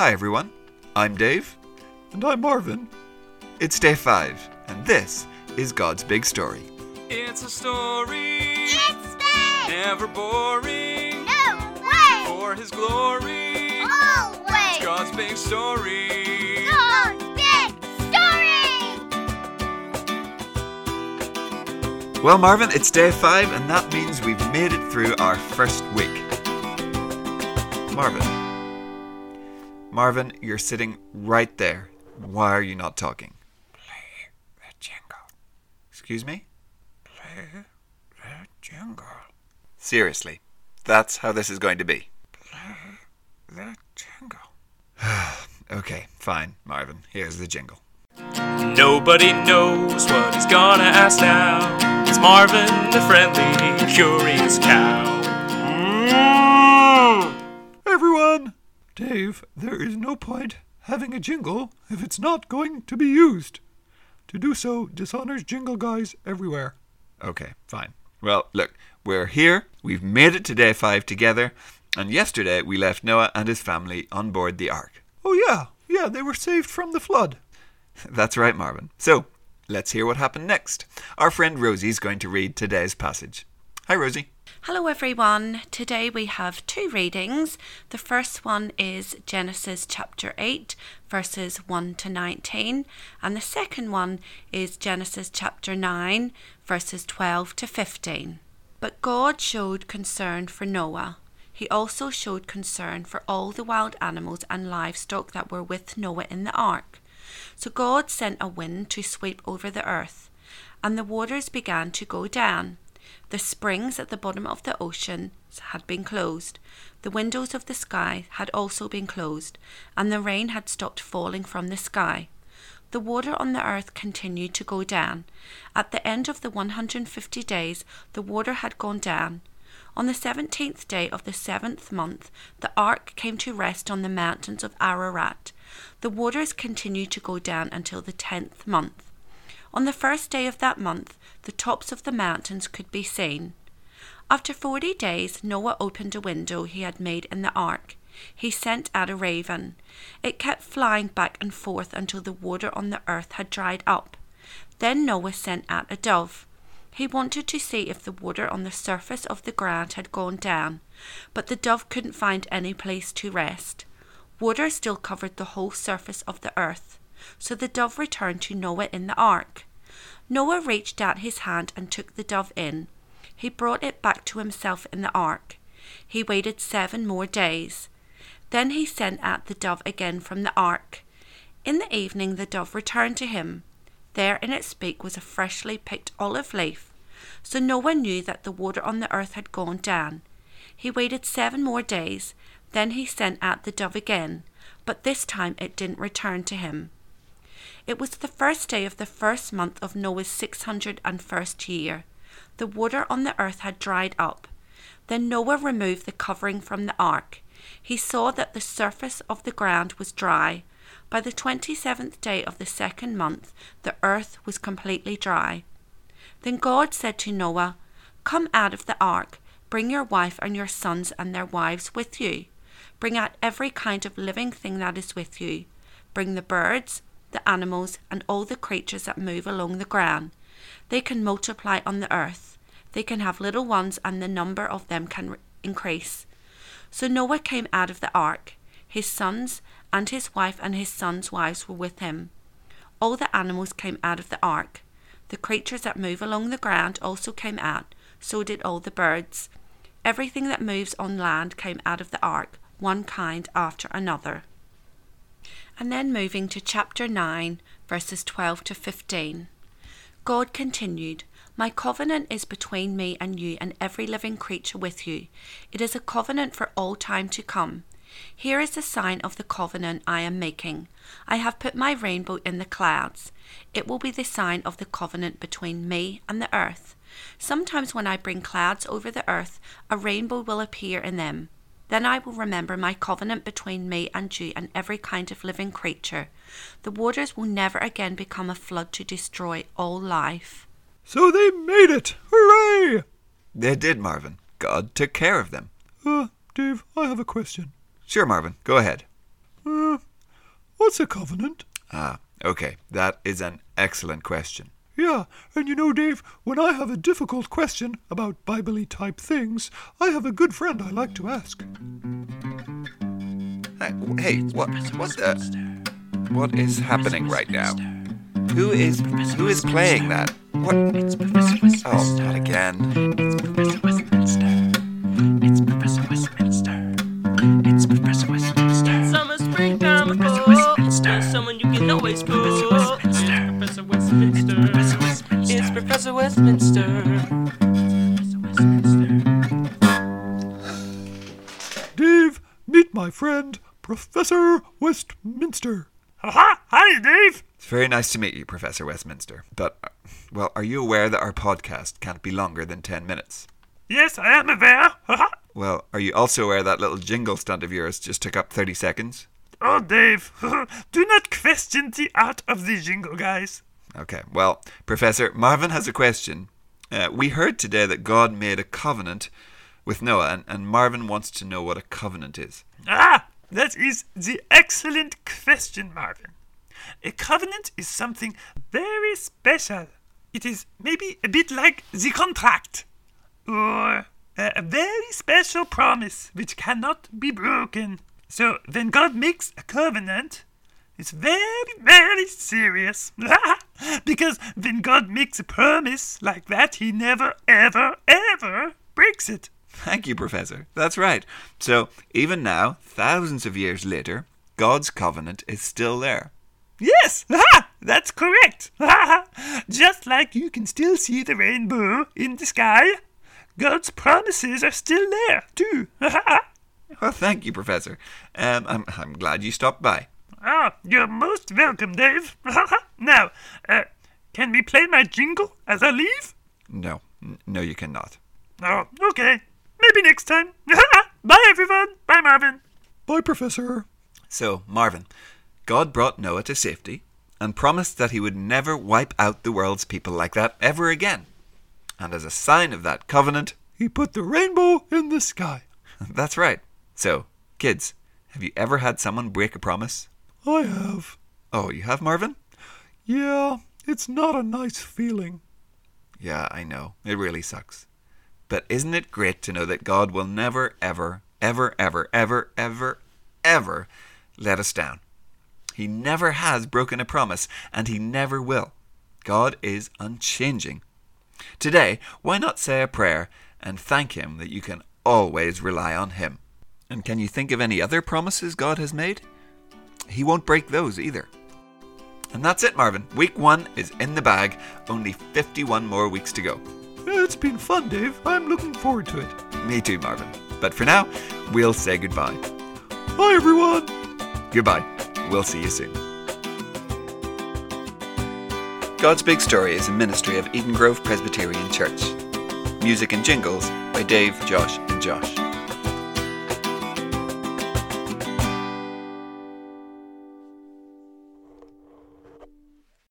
Hi everyone, I'm Dave. And I'm Marvin. It's day five, and this is God's Big Story. It's a story, It's big! never boring. No way! For His glory, Always! God's big story. God's big story! Well, Marvin, it's day five, and that means we've made it through our first week. Marvin. Marvin, you're sitting right there. Why are you not talking? Play the jingle. Excuse me? Play the jingle. Seriously, that's how this is going to be. Play the jingle. Okay, fine, Marvin. Here's the jingle. Nobody knows what he's gonna ask now. It's Marvin, the friendly, curious cow. Dave, there is no point having a jingle if it's not going to be used. To do so dishonors jingle guys everywhere. Okay, fine. Well, look, we're here. We've made it to day five together, and yesterday we left Noah and his family on board the ark. Oh, yeah, yeah, they were saved from the flood. That's right, Marvin. So, let's hear what happened next. Our friend Rosie's going to read today's passage. Hi, Rosie. Hello, everyone. Today we have two readings. The first one is Genesis chapter 8, verses 1 to 19, and the second one is Genesis chapter 9, verses 12 to 15. But God showed concern for Noah. He also showed concern for all the wild animals and livestock that were with Noah in the ark. So God sent a wind to sweep over the earth, and the waters began to go down. The springs at the bottom of the ocean had been closed. The windows of the sky had also been closed, and the rain had stopped falling from the sky. The water on the earth continued to go down. At the end of the 150 days, the water had gone down. On the seventeenth day of the seventh month, the ark came to rest on the mountains of Ararat. The waters continued to go down until the tenth month. On the first day of that month, the tops of the mountains could be seen. After forty days, Noah opened a window he had made in the ark. He sent out a raven. It kept flying back and forth until the water on the earth had dried up. Then Noah sent out a dove. He wanted to see if the water on the surface of the ground had gone down, but the dove couldn't find any place to rest. Water still covered the whole surface of the earth, so the dove returned to Noah in the ark. Noah reached out his hand and took the dove in. He brought it back to himself in the ark. He waited seven more days. Then he sent out the dove again from the ark. In the evening, the dove returned to him. There in its beak was a freshly picked olive leaf. So Noah knew that the water on the earth had gone down. He waited seven more days. Then he sent out the dove again, but this time it didn't return to him. It was the first day of the first month of Noah's six hundred and first year. The water on the earth had dried up. Then Noah removed the covering from the ark. He saw that the surface of the ground was dry. By the twenty seventh day of the second month, the earth was completely dry. Then God said to Noah, Come out of the ark, bring your wife and your sons and their wives with you. Bring out every kind of living thing that is with you. Bring the birds, the animals, and all the creatures that move along the ground. They can multiply on the earth. They can have little ones, and the number of them can increase. So Noah came out of the ark. His sons and his wife and his sons' wives were with him. All the animals came out of the ark. The creatures that move along the ground also came out, so did all the birds. Everything that moves on land came out of the ark, one kind after another. And then moving to chapter 9, verses 12 to 15. God continued, My covenant is between me and you and every living creature with you. It is a covenant for all time to come. Here is the sign of the covenant I am making. I have put my rainbow in the clouds. It will be the sign of the covenant between me and the earth. Sometimes when I bring clouds over the earth, a rainbow will appear in them. Then I will remember my covenant between me and you and every kind of living creature. The waters will never again become a flood to destroy all life. So they made it! Hooray! They did, Marvin. God took care of them. Uh, Dave, I have a question. Sure, Marvin, go ahead. Uh, what's a covenant? Ah, okay. That is an excellent question. Yeah, and you know, Dave, when I have a difficult question about Bible type things, I have a good friend I like to ask. Hey, what, what the? What is happening right now? Who is who is playing that? What? Oh, not again. Westminster. Professor Westminster. Dave, meet my friend, Professor Westminster. Aha! Hi, Dave! It's very nice to meet you, Professor Westminster. But, uh, well, are you aware that our podcast can't be longer than 10 minutes? Yes, I am aware. Haha. Well, are you also aware that little jingle stunt of yours just took up 30 seconds? oh, Dave, do not question the art of the jingle, guys. Okay, well, Professor, Marvin has a question. Uh, we heard today that God made a covenant with Noah, and, and Marvin wants to know what a covenant is. Ah, that is the excellent question, Marvin. A covenant is something very special. It is maybe a bit like the contract, or a, very special promise which cannot be broken. So when God makes a covenant, it's very, very serious. because when God makes a promise like that, he never, ever, ever breaks it. Thank you, Professor. That's right. So, even now, thousands of years later, God's covenant is still there. Yes, ha, that's correct. Just like you can still see the rainbow in the sky, God's promises are still there, too. Well, thank you, Professor. Um, I'm, I'm glad you stopped by. Ah, you're most welcome, Dave. Now, uh, can we play my jingle as I leave? No, no, you cannot. Oh, okay. Maybe next time. Bye, everyone. Bye, Marvin. Bye, Professor. So, Marvin, God brought Noah to safety and promised that he would never wipe out the world's people like that ever again. And as a sign of that covenant, He put the rainbow in the sky. that's right. So, kids, have you ever had someone break a promise? I have. Oh, you have, Marvin? Yeah, it's not a nice feeling. Yeah, I know. It really sucks. But isn't it great to know that God will never, ever, ever, ever, ever, ever, ever let us down? He never has broken a promise, and He never will. God is unchanging. Today, why not say a prayer and thank Him that you can always rely on Him? And can you think of any other promises God has made? He won't break those either. And that's it, Marvin. Week one is in the bag, only 51 more weeks to go. It's been fun, Dave. I'm looking forward to it. Me too, Marvin. But for now, we'll say goodbye. Bye, everyone. Goodbye. We'll see you soon. God's Big Story is a ministry of Eden Grove Presbyterian Church. Music and jingles by Dave, Josh, and Josh.